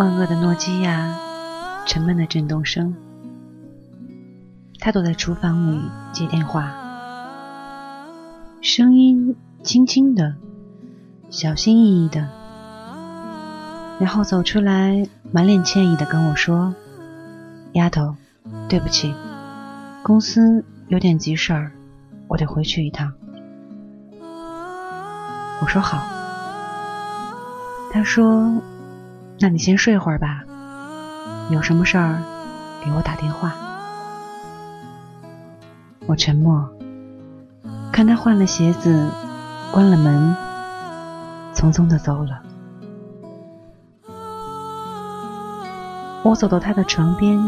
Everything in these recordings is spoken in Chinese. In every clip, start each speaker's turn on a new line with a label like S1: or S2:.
S1: 万恶的诺基亚，沉闷的震动声。他躲在厨房里接电话，声音轻轻的，小心翼翼的，然后走出来，满脸歉意的跟我说：“丫头，对不起，公司有点急事儿，我得回去一趟。”我说好。他说：“那你先睡会儿吧，有什么事儿给我打电话。”我沉默，看他换了鞋子，关了门，匆匆的走了。我走到他的床边，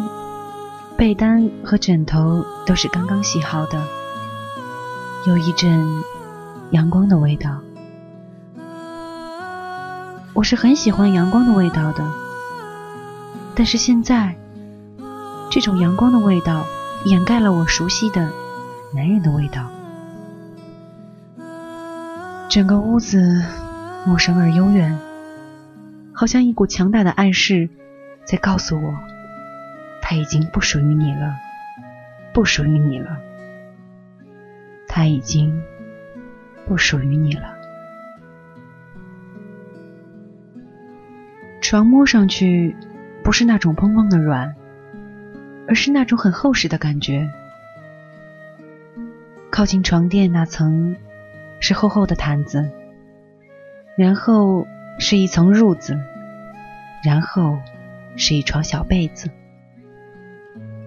S1: 被单和枕头都是刚刚洗好的，有一阵阳光的味道。我是很喜欢阳光的味道的，但是现在，这种阳光的味道掩盖了我熟悉的。男人的味道，整个屋子陌生而幽怨，好像一股强大的暗示在告诉我，他已经不属于你了，不属于你了，他已经不属于你了。床摸上去不是那种蓬蓬的软，而是那种很厚实的感觉。靠近床垫那层是厚厚的毯子，然后是一层褥子，然后是一床小被子，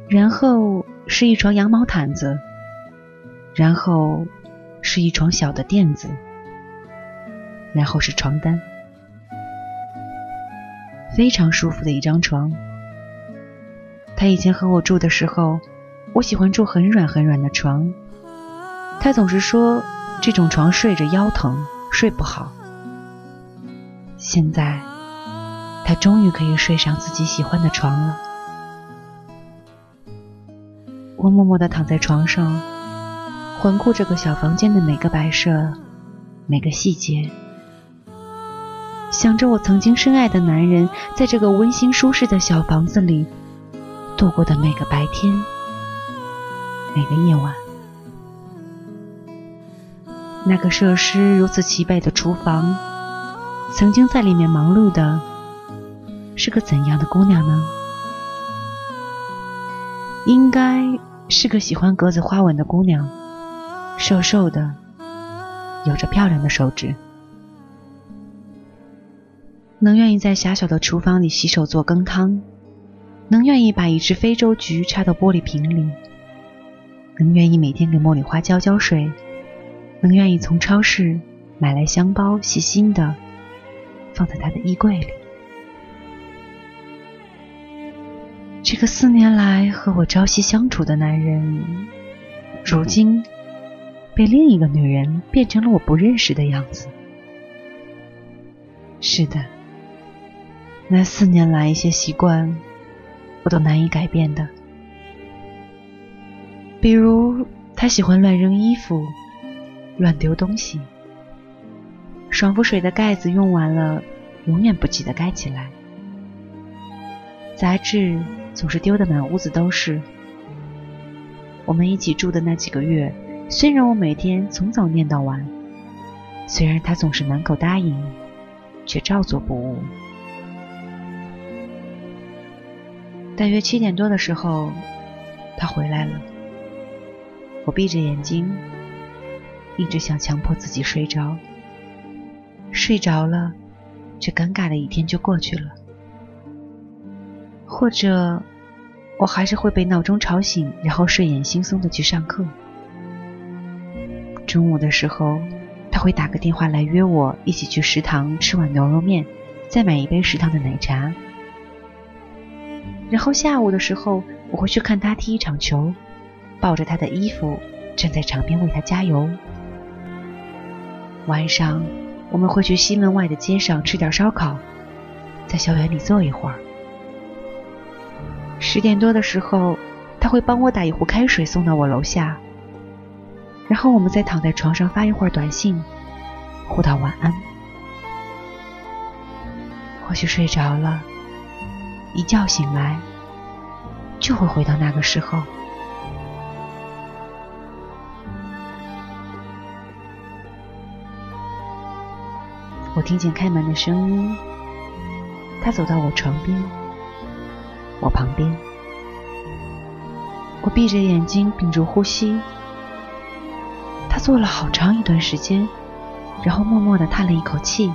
S1: 然后是一床羊毛毯子，然后是一床小的垫子，然后是床单，非常舒服的一张床。他以前和我住的时候，我喜欢住很软很软的床。他总是说这种床睡着腰疼，睡不好。现在，他终于可以睡上自己喜欢的床了。我默默地躺在床上，环顾这个小房间的每个摆设、每个细节，想着我曾经深爱的男人在这个温馨舒适的小房子里度过的每个白天、每个夜晚。那个设施如此齐备的厨房，曾经在里面忙碌的是个怎样的姑娘呢？应该是个喜欢格子花纹的姑娘，瘦瘦的，有着漂亮的手指，能愿意在狭小的厨房里洗手做羹汤，能愿意把一只非洲菊插到玻璃瓶里，能愿意每天给茉莉花浇浇水。能愿意从超市买来香包，细心的放在他的衣柜里。这个四年来和我朝夕相处的男人，如今被另一个女人变成了我不认识的样子。是的，那四年来一些习惯，我都难以改变的。比如，他喜欢乱扔衣服。乱丢东西，爽肤水的盖子用完了，永远不记得盖起来。杂志总是丢得满屋子都是。我们一起住的那几个月，虽然我每天从早念到晚，虽然他总是满口答应，却照做不误。大约七点多的时候，他回来了，我闭着眼睛。一直想强迫自己睡着，睡着了，这尴尬的一天就过去了。或者，我还是会被闹钟吵醒，然后睡眼惺忪的去上课。中午的时候，他会打个电话来约我一起去食堂吃碗牛肉面，再买一杯食堂的奶茶。然后下午的时候，我会去看他踢一场球，抱着他的衣服站在场边为他加油。晚上，我们会去西门外的街上吃点烧烤，在校园里坐一会儿。十点多的时候，他会帮我打一壶开水送到我楼下，然后我们再躺在床上发一会儿短信，互道晚安。或许睡着了，一觉醒来，就会回到那个时候。我听见开门的声音，他走到我床边，我旁边。我闭着眼睛，屏住呼吸。他坐了好长一段时间，然后默默地叹了一口气，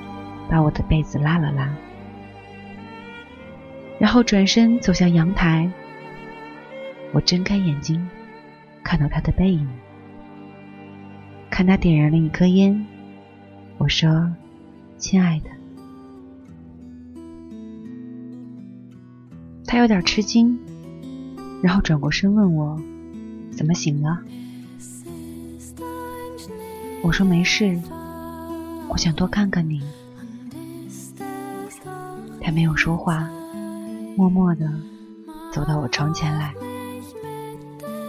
S1: 把我的被子拉了拉，然后转身走向阳台。我睁开眼睛，看到他的背影，看他点燃了一颗烟。我说：“亲爱的。”他有点吃惊，然后转过身问我：“怎么醒了？”我说没事，我想多看看你。他没有说话，默默的走到我床前来，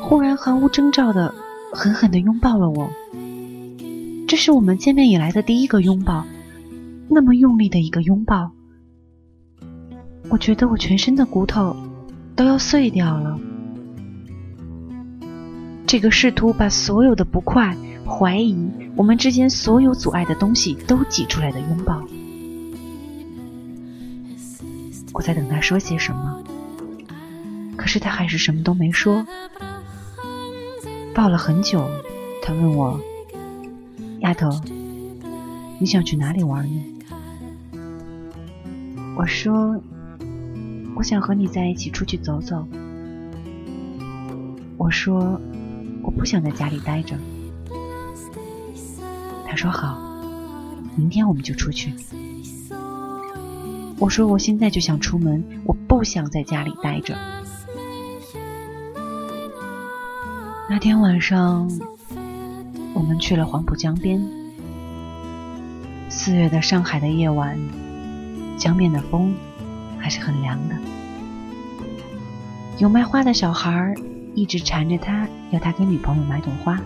S1: 忽然毫无征兆的狠狠的拥抱了我。这是我们见面以来的第一个拥抱，那么用力的一个拥抱，我觉得我全身的骨头都要碎掉了。这个试图把所有的不快。怀疑我们之间所有阻碍的东西都挤出来的拥抱。我在等他说些什么，可是他还是什么都没说。抱了很久，他问我：“丫头，你想去哪里玩呢？”我说：“我想和你在一起出去走走。”我说：“我不想在家里待着。”他说好，明天我们就出去。我说我现在就想出门，我不想在家里待着。那天晚上，我们去了黄浦江边。四月的上海的夜晚，江边的风还是很凉的。有卖花的小孩一直缠着他，要他给女朋友买朵花。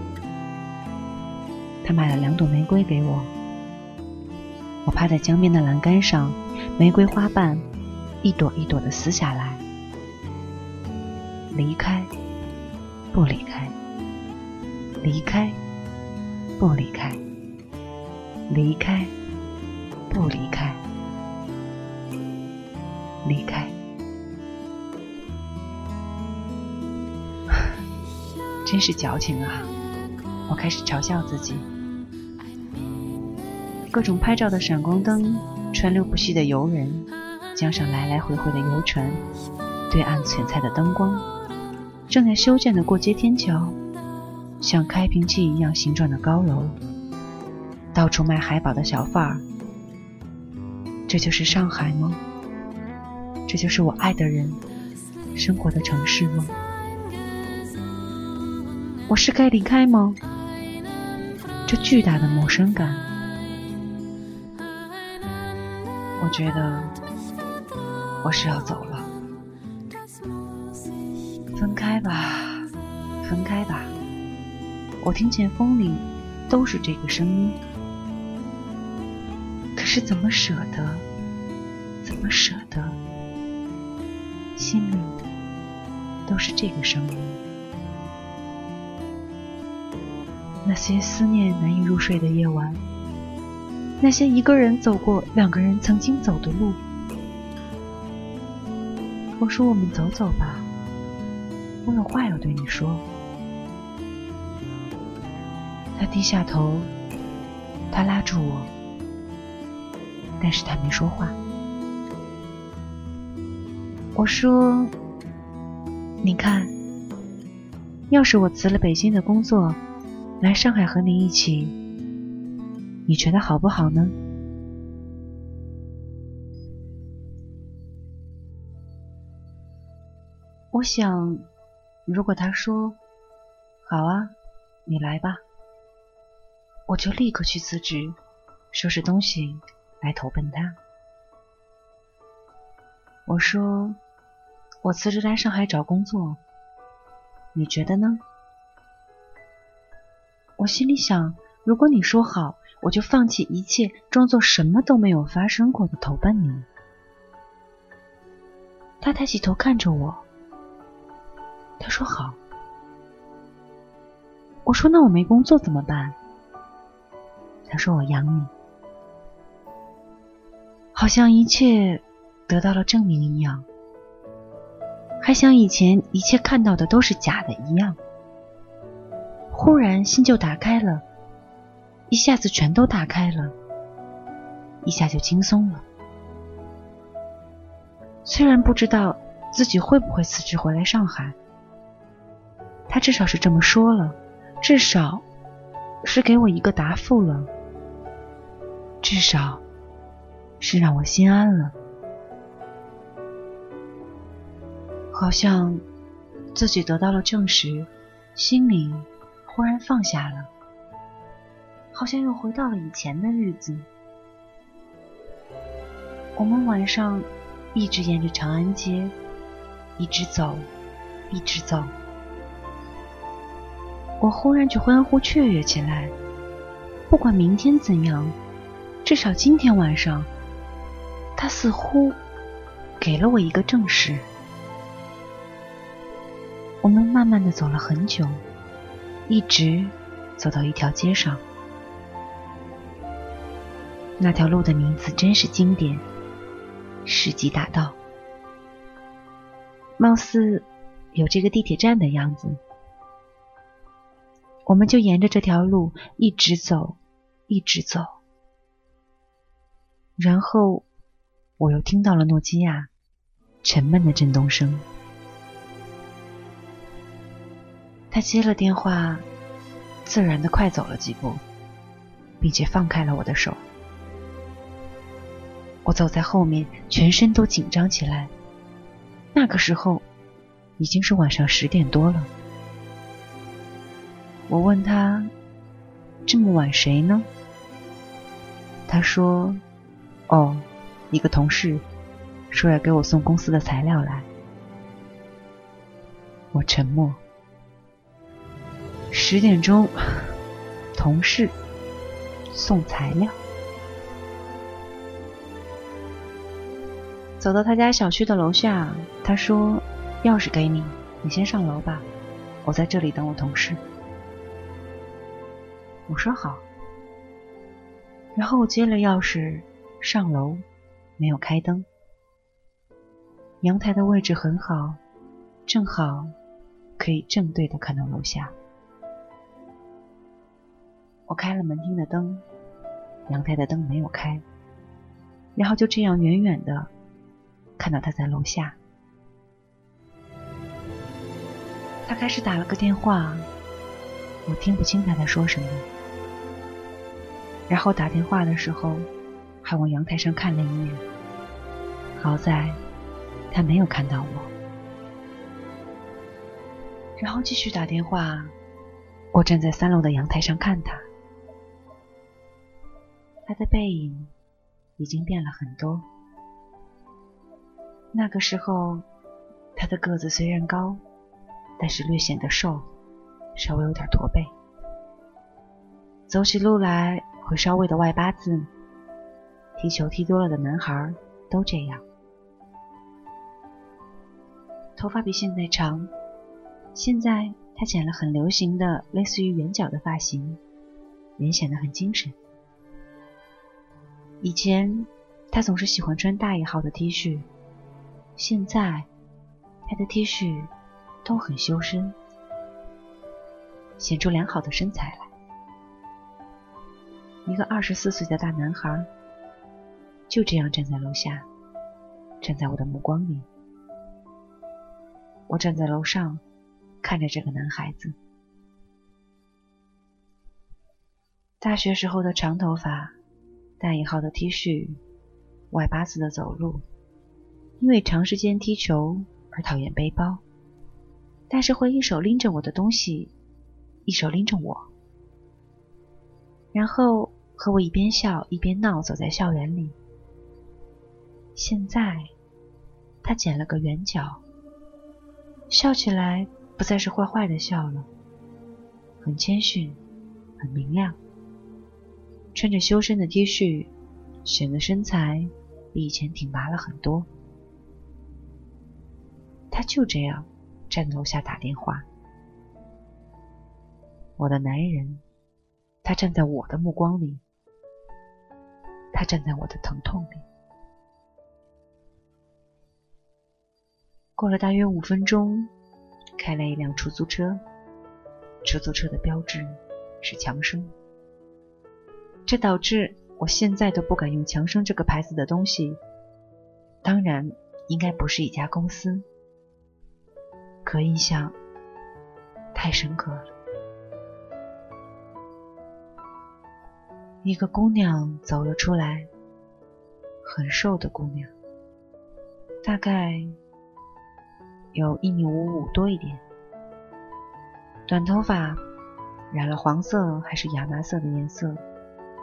S1: 他买了两朵玫瑰给我，我趴在江边的栏杆上，玫瑰花瓣一朵一朵的撕下来。离开，不离开，离开，不离开，离开，不离开，离开。真是矫情啊！我开始嘲笑自己。各种拍照的闪光灯，川流不息的游人，江上来来回回的游船，对岸璀璨的灯光，正在修建的过街天桥，像开瓶器一样形状的高楼，到处卖海宝的小贩儿。这就是上海吗？这就是我爱的人生活的城市吗？我是该离开吗？这巨大的陌生感。觉得我是要走了，分开吧，分开吧。我听见风里都是这个声音，可是怎么舍得？怎么舍得？心里都是这个声音。那些思念难以入睡的夜晚。那些一个人走过两个人曾经走的路，我说我们走走吧，我有话要对你说。他低下头，他拉住我，但是他没说话。我说，你看，要是我辞了北京的工作，来上海和你一起。你觉得好不好呢？我想，如果他说好啊，你来吧，我就立刻去辞职，收拾东西来投奔他。我说，我辞职来上海找工作，你觉得呢？我心里想，如果你说好。我就放弃一切，装作什么都没有发生过的投奔你。他抬起头看着我，他说：“好。”我说：“那我没工作怎么办？”他说：“我养你。”好像一切得到了证明一样，还像以前一切看到的都是假的一样。忽然心就打开了，一下子全都打开了，一下就轻松了。虽然不知道自己会不会辞职回来上海，他至少是这么说了，至少是给我一个答复了，至少是让我心安了，好像自己得到了证实，心里忽然放下了，好像又回到了以前的日子。我们晚上。一直沿着长安街，一直走，一直走。我忽然就欢呼雀跃起来。不管明天怎样，至少今天晚上，他似乎给了我一个证实。我们慢慢的走了很久，一直走到一条街上。那条路的名字真是经典。世纪大道，貌似有这个地铁站的样子。我们就沿着这条路一直走，一直走。然后我又听到了诺基亚沉闷的震动声。他接了电话，自然的快走了几步，并且放开了我的手。我走在后面，全身都紧张起来。那个时候已经是晚上十点多了。我问他：“这么晚谁呢？”他说：“哦，一个同事说要给我送公司的材料来。”我沉默。十点钟，同事送材料。走到他家小区的楼下，他说：“钥匙给你，你先上楼吧，我在这里等我同事。”我说好。然后我接了钥匙上楼，没有开灯。阳台的位置很好，正好可以正对的看到楼下。我开了门厅的灯，阳台的灯没有开，然后就这样远远的。看到他在楼下，他开始打了个电话，我听不清他在说什么。然后打电话的时候，还往阳台上看了一眼。好在他没有看到我。然后继续打电话，我站在三楼的阳台上看他，他的背影已经变了很多。那个时候，他的个子虽然高，但是略显得瘦，稍微有点驼背，走起路来会稍微的外八字。踢球踢多了的男孩都这样。头发比现在长，现在他剪了很流行的类似于圆角的发型，脸显得很精神。以前他总是喜欢穿大一号的 T 恤。现在，他的 T 恤都很修身，显出良好的身材来。一个二十四岁的大男孩，就这样站在楼下，站在我的目光里。我站在楼上，看着这个男孩子，大学时候的长头发，大一号的 T 恤，外八字的走路。因为长时间踢球而讨厌背包，但是会一手拎着我的东西，一手拎着我，然后和我一边笑一边闹，走在校园里。现在他剪了个圆角，笑起来不再是坏坏的笑了，很谦逊，很明亮，穿着修身的 T 恤，显得身材比以前挺拔了很多。他就这样站在楼下打电话。我的男人，他站在我的目光里，他站在我的疼痛里。过了大约五分钟，开来一辆出租车，出租车的标志是强生，这导致我现在都不敢用强生这个牌子的东西。当然，应该不是一家公司，可印象太深刻了。一个姑娘走了出来，很瘦的姑娘，大概有一米五五多一点，短头发，染了黄色还是亚麻色的颜色，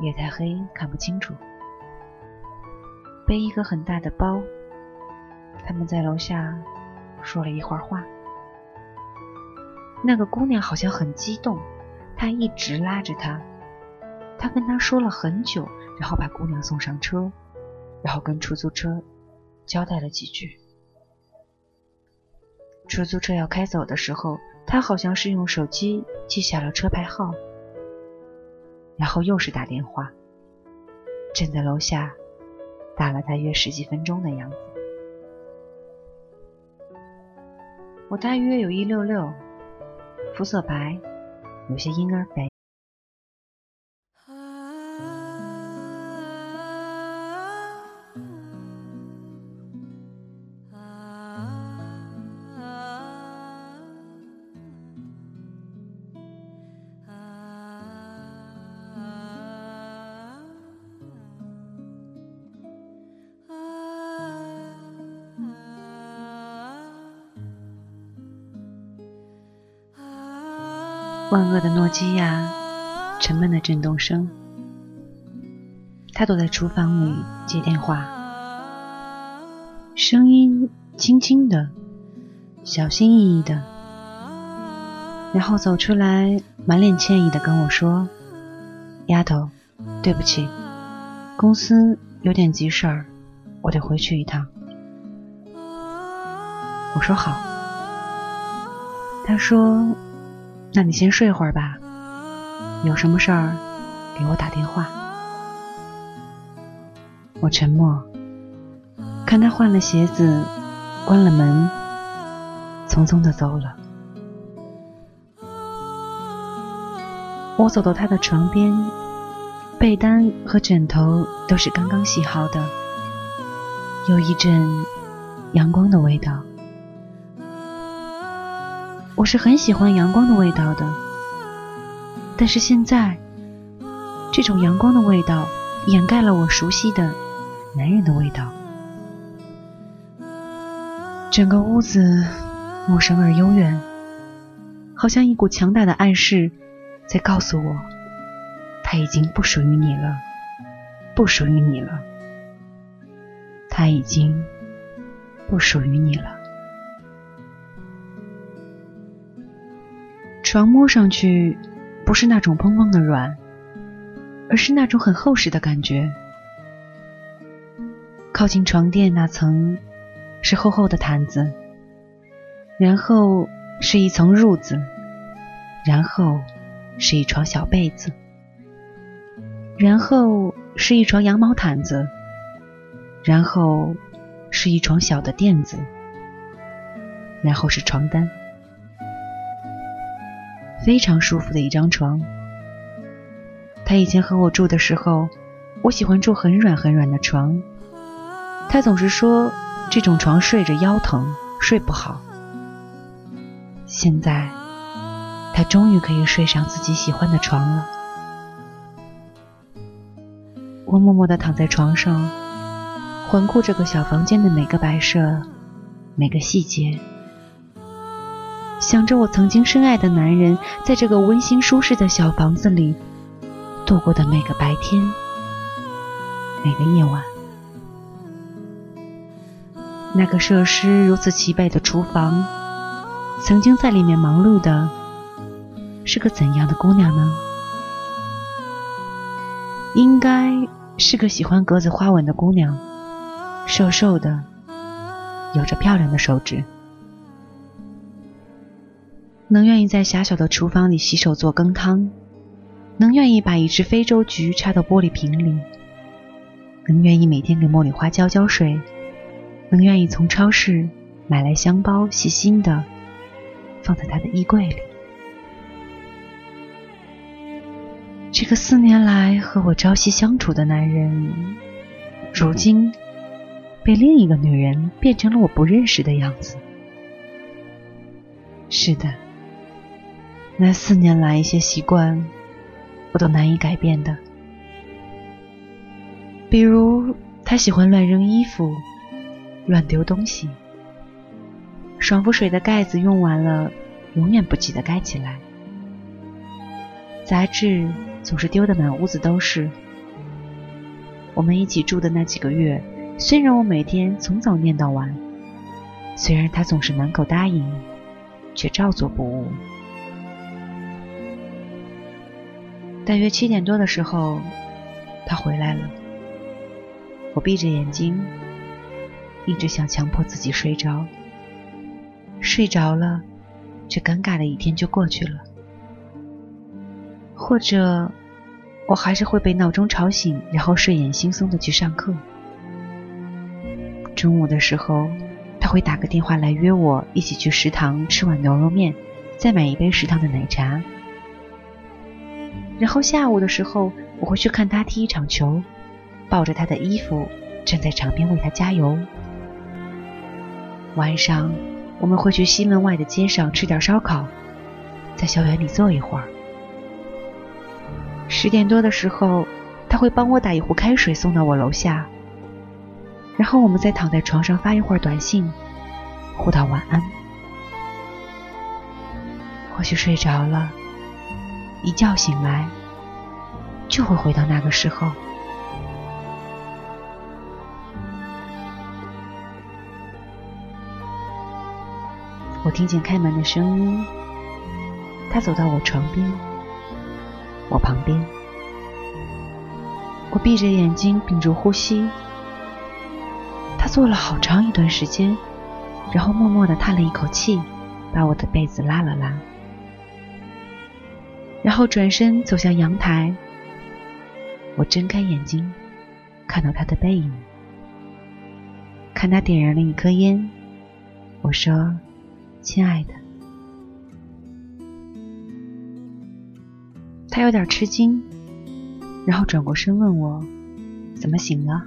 S1: 夜太黑看不清楚，背一个很大的包。他们在楼下说了一会儿话，那个姑娘好像很激动，他一直拉着她。他跟他说了很久，然后把姑娘送上车，然后跟出租车交代了几句。出租车要开走的时候，他好像是用手机记下了车牌号，然后又是打电话，站在楼下打了大约十几分钟的样子。我大约有一六六，肤色白，有些婴儿肥。万恶的诺基亚，沉闷的震动声。他躲在厨房里接电话，声音轻轻的，小心翼翼的，然后走出来，满脸歉意的跟我说：“丫头，对不起，公司有点急事儿，我得回去一趟。”我说好。他说。那你先睡会儿吧，有什么事儿给我打电话。我沉默，看他换了鞋子，关了门，匆匆的走了。我走到他的床边，被单和枕头都是刚刚洗好的，有一阵阳光的味道。我是很喜欢阳光的味道的，但是现在，这种阳光的味道掩盖了我熟悉的男人的味道。整个屋子陌生而幽远，好像一股强大的暗示在告诉我，他已经不属于你了，不属于你了，他已经不属于你了。床摸上去不是那种蓬蓬的软，而是那种很厚实的感觉。靠近床垫那层是厚厚的毯子，然后是一层褥子，然后是一床小被子，然后是一床羊毛毯子，然后是一床小的垫子，然后是床单。非常舒服的一张床。他以前和我住的时候，我喜欢住很软很软的床。他总是说这种床睡着腰疼，睡不好。现在，他终于可以睡上自己喜欢的床了。我默默地躺在床上，环顾这个小房间的每个摆设，每个细节。想着我曾经深爱的男人，在这个温馨舒适的小房子里度过的每个白天、每个夜晚，那个设施如此齐备的厨房，曾经在里面忙碌的是个怎样的姑娘呢？应该是个喜欢格子花纹的姑娘，瘦瘦的，有着漂亮的手指。能愿意在狭小的厨房里洗手做羹汤，能愿意把一只非洲菊插到玻璃瓶里，能愿意每天给茉莉花浇浇水，能愿意从超市买来香包，细心的放在他的衣柜里。这个四年来和我朝夕相处的男人，如今被另一个女人变成了我不认识的样子。是的，那四年来一些习惯，我都难以改变的。比如，他喜欢乱扔衣服，乱丢东西。爽肤水的盖子用完了，永远不记得盖起来。杂志总是丢得满屋子都是。我们一起住的那几个月，虽然我每天从早念到晚，虽然他总是满口答应。却照做不误。大约七点多的时候，他回来了。我闭着眼睛，一直想强迫自己睡着。睡着了，这尴尬的一天就过去了。或者，我还是会被闹钟吵醒，然后睡眼惺忪的去上课。中午的时候。他会打个电话来约我一起去食堂吃碗牛肉面，再买一杯食堂的奶茶。然后下午的时候，我会去看他踢一场球，抱着他的衣服站在场边为他加油。晚上我们会去西门外的街上吃点烧烤，在校园里坐一会儿。十点多的时候，他会帮我打一壶开水送到我楼下。然后我们再躺在床上发一会儿短信，互道晚安。或许睡着了，一觉醒来，就会回到那个时候。我听见开门的声音，他走到我床边，我旁边，我闭着眼睛，屏住呼吸。他坐了好长一段时间，然后默默的叹了一口气，把我的被子拉了拉，然后转身走向阳台。我睁开眼睛，看到他的背影，看他点燃了一颗烟。我说：“亲爱的。”他有点吃惊，然后转过身问我：“怎么醒了？”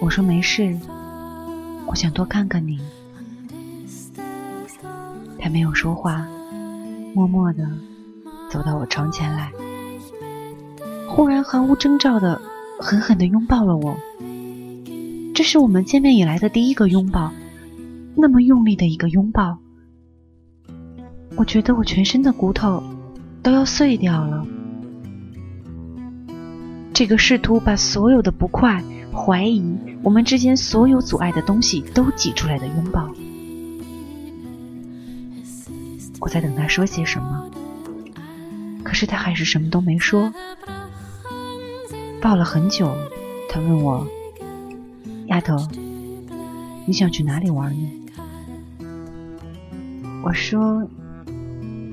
S1: 我说没事，我想多看看你。他没有说话，默默的走到我床前来，忽然毫无征兆的狠狠的拥抱了我。这是我们见面以来的第一个拥抱，那么用力的一个拥抱，我觉得我全身的骨头都要碎掉了。这个试图把所有的不快。怀疑我们之间所有阻碍的东西都挤出来的拥抱。我在等他说些什么，可是他还是什么都没说。抱了很久，他问我：“丫头，你想去哪里玩呢？”我说：“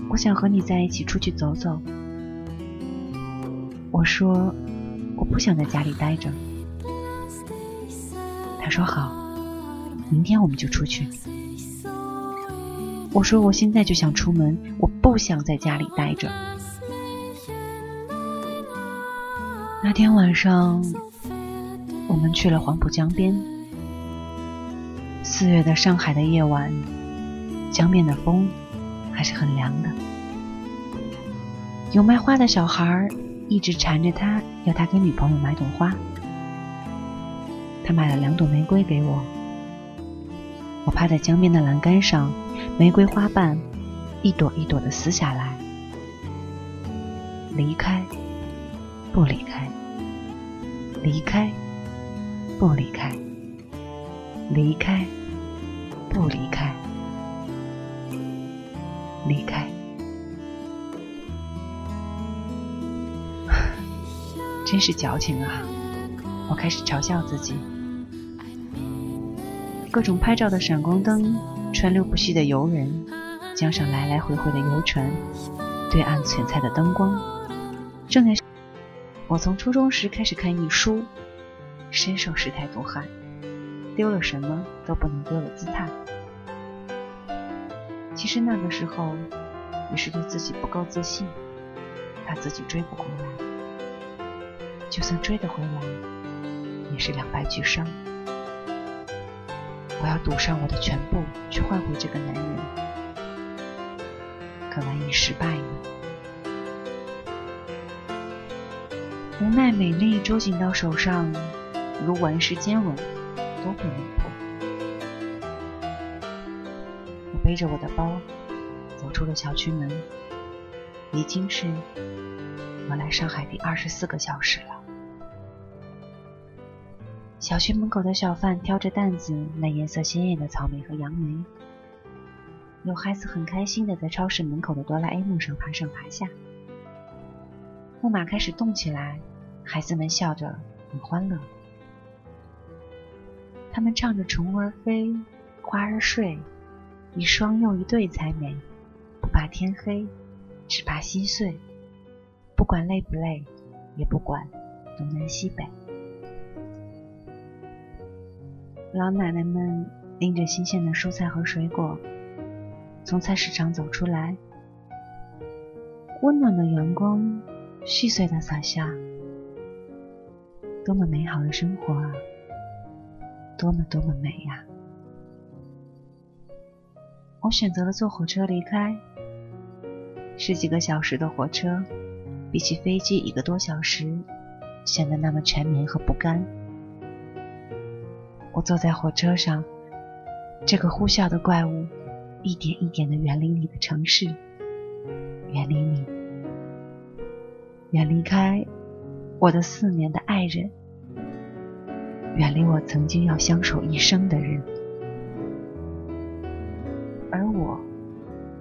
S1: 我想和你在一起出去走走。”我说：“我不想在家里待着。”他说好，明天我们就出去。我说我现在就想出门，我不想在家里待着。那天晚上，我们去了黄浦江边。四月的上海的夜晚，江边的风还是很凉的。有卖花的小孩一直缠着他，要他给女朋友买朵花。他买了两朵玫瑰给我，我趴在江边的栏杆上，玫瑰花瓣一朵一朵的撕下来。离开，不离开；离开，不离开；离开，不离开；离开。真是矫情啊！我开始嘲笑自己，各种拍照的闪光灯川流不息的游人，江上来来回回的游船，对岸璀璨的灯光，正在。我从初中时开始看一书，深受世态毒害，丢了什么都不能丢了姿态。其实那个时候也是对自己不够自信，怕自己追不回来，就算追得回来，也是两败俱伤。我要赌上我的全部去换回这个男人，可万一失败呢？无奈美丽捉紧到手上，如顽石坚吻，都会磨破。我背着我的包，走出了小区门，已经是我来上海第二十四个小时了。小区门口的小贩挑着担子卖颜色鲜艳的草莓和杨梅，有孩子很开心的在超市门口的哆啦 A 梦上爬上爬下，木马开始动起来，孩子们笑着很欢乐，他们唱着虫儿飞，花儿睡，一双又一对才美，不怕天黑，只怕心碎，不管累不累，也不管东南西北。老奶奶们拎着新鲜的蔬菜和水果，从菜市场走出来。温暖的阳光细碎的洒下，多么美好的生活啊！多么多么美呀！我选择了坐火车离开。十几个小时的火车，比起飞机一个多小时，显得那么缠绵和不甘。我坐在火车上，这个呼啸的怪物一点一点的远离你的城市，远离你，远离开我的四年的爱人，远离我曾经要相守一生的人，而我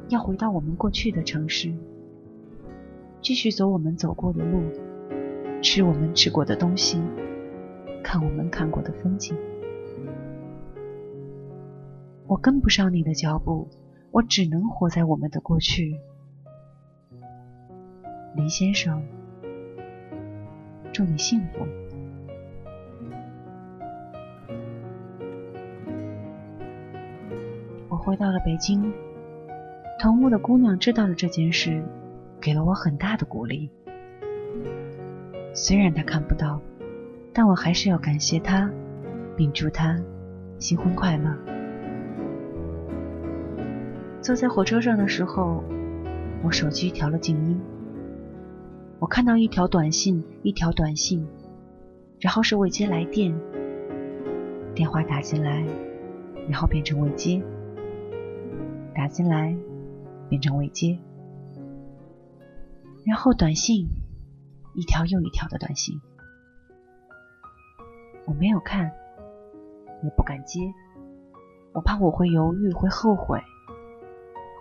S1: 要回到我们过去的城市，继续走我们走过的路，吃我们吃过的东西，看我们看过的风景。我跟不上你的脚步，我只能活在我们的过去。林先生，祝你幸福。我回到了北京，同屋的姑娘知道了这件事，给了我很大的鼓励。虽然她看不到，但我还是要感谢她，并祝她新婚快乐。坐在火车上的时候，我手机调了静音。我看到一条短信，一条短信，然后是未接来电，电话打进来，然后变成未接，打进来变成未接，然后短信，一条又一条的短信。我没有看，也不敢接，我怕我会犹豫，会后悔。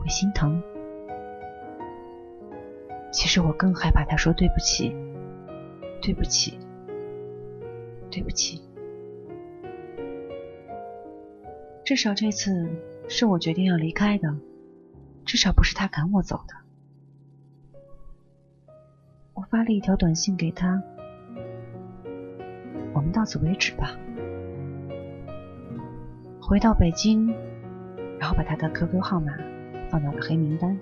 S1: 会心疼。其实我更害怕他说对不起，对不起，对不起。至少这次是我决定要离开的，至少不是他赶我走的。我发了一条短信给他：“我们到此为止吧。”回到北京，然后把他的 QQ 号码。放到了黑名单，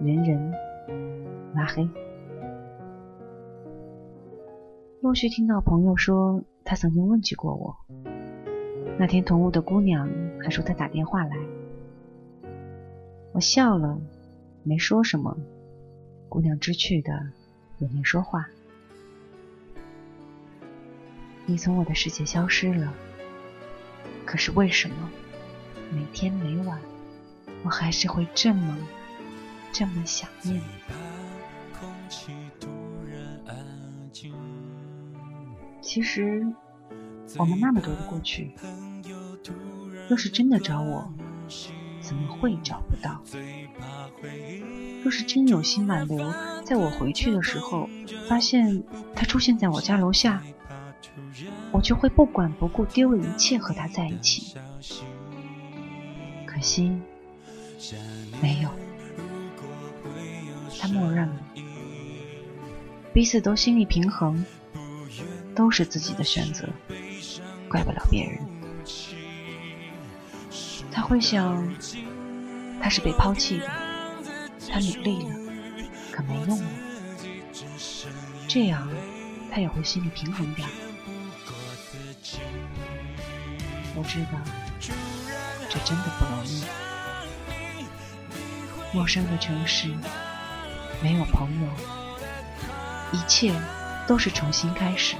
S1: 人人拉黑。陆续听到朋友说，他曾经问起过我。那天同屋的姑娘还说他打电话来，我笑了，没说什么。姑娘知趣的也没说话。你从我的世界消失了，可是为什么每天每晚？我还是会这么这么想念你。其实我们那么多的过去，若是真的找我，怎么会找不到？若是真有心挽留，在我回去的时候，发现他出现在我家楼下，我就会不管不顾，丢了一切和他在一起。可惜，没有。他默认了，彼此都心理平衡，都是自己的选择，怪不了别人。他会想，他是被抛弃的，他努力了，可没用了。这样，他也会心里平衡点。我知道，这真的不容易。陌生的城市，没有朋友，一切都是重新开始。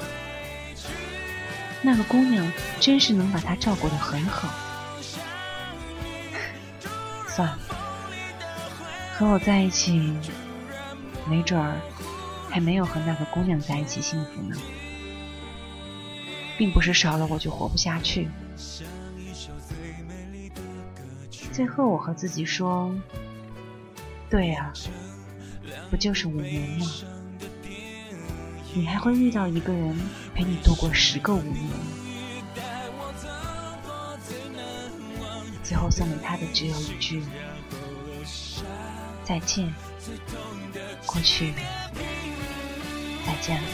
S1: 那个姑娘真是能把他照顾得很好。算了，和我在一起，没准儿还没有和那个姑娘在一起幸福呢。并不是少了我就活不下去。最后，我和自己说：“对啊，不就是五年吗？你还会遇到一个人陪你度过十个五年。”最后送给他的只有一句：“再见，过去，再见了。”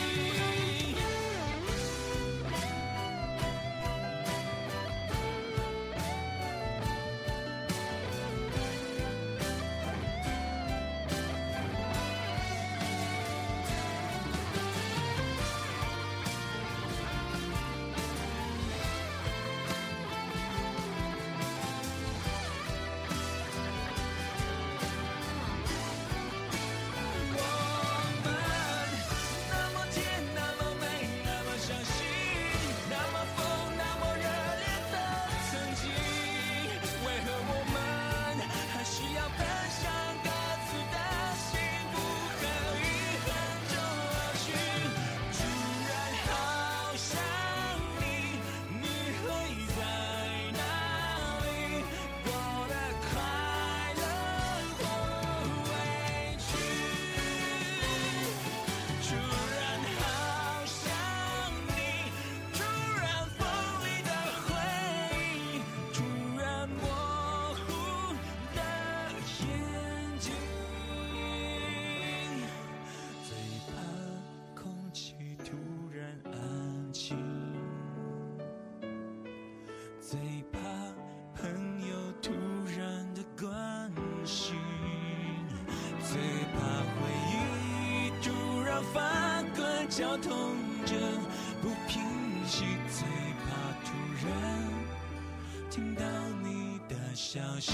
S1: 绞痛着不平息，最怕突然听到你的消息。